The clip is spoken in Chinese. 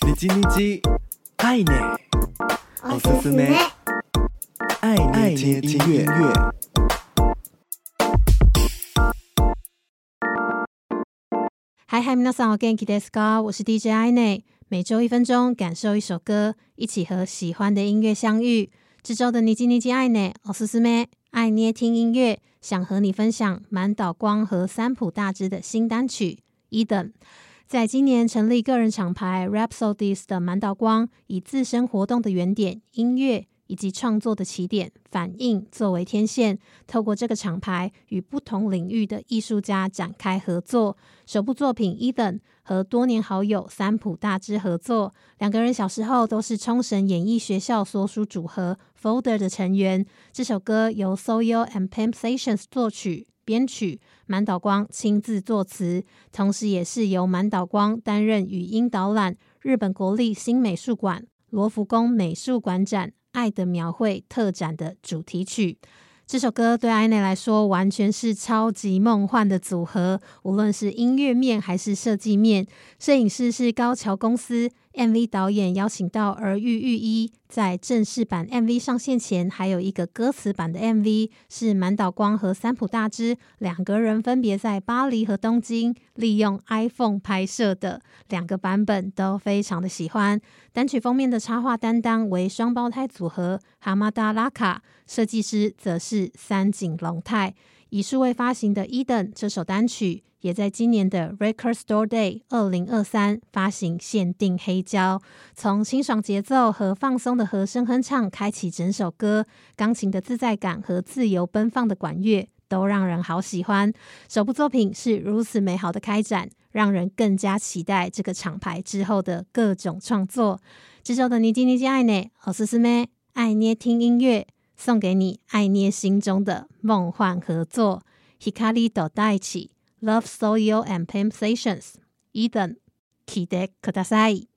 你叽你叽，爱捏，おすすめ，爱捏听音乐。嗨嗨，皆さんお元気ですか？我是 DJ 爱捏，每周一分钟，感受一首歌，一起和喜欢的音乐相遇。这周的你叽你叽爱捏，おすすめ，爱捏听音乐，想和你分享满岛光和三浦大知的新单曲《Eden》。 在今年成立个人厂牌 Rhapsodies 的满岛光，以自身活动的原点音乐以及创作的起点反应作为天线，透过这个厂牌与不同领域的艺术家展开合作。首部作品《Eden》和多年好友三浦大知合作，两个人小时候都是冲绳演艺学校所属组合 Folder 的成员。这首歌由 Soil and Pimp Sessions 作曲。编曲满岛光亲自作词，同时也是由满岛光担任语音导览。日本国立新美术馆罗浮宫美术馆展《爱的描绘》特展的主题曲。这首歌对爱内来说完全是超级梦幻的组合，无论是音乐面还是设计面。摄影师是高桥公司，MV 导演邀请到儿玉裕一。在正式版 MV 上线前，还有一个歌词版的 MV，是满岛光和三浦大知两个人分别在巴黎和东京利用 iPhone 拍摄的。两个版本都非常的喜欢。单曲封面的插画担当为双胞胎组合哈马达拉卡，设计师则是三井龙太。以数位发行的《Eden》这首单曲，也在今年的 Record Store Day 二零二三发行限定黑胶。从清爽节奏和放松的和声哼唱开启整首歌，钢琴的自在感和自由奔放的管乐都让人好喜欢。首部作品是如此美好的开展，让人更加期待这个厂牌之后的各种创作。这首的你叽你叽爱捏，おすすめ，爱捏听音乐。 送给你爱捏心中的梦幻合作，Hikari to Daichi Love Soil and Pimp Sessions Eden，闻いてください。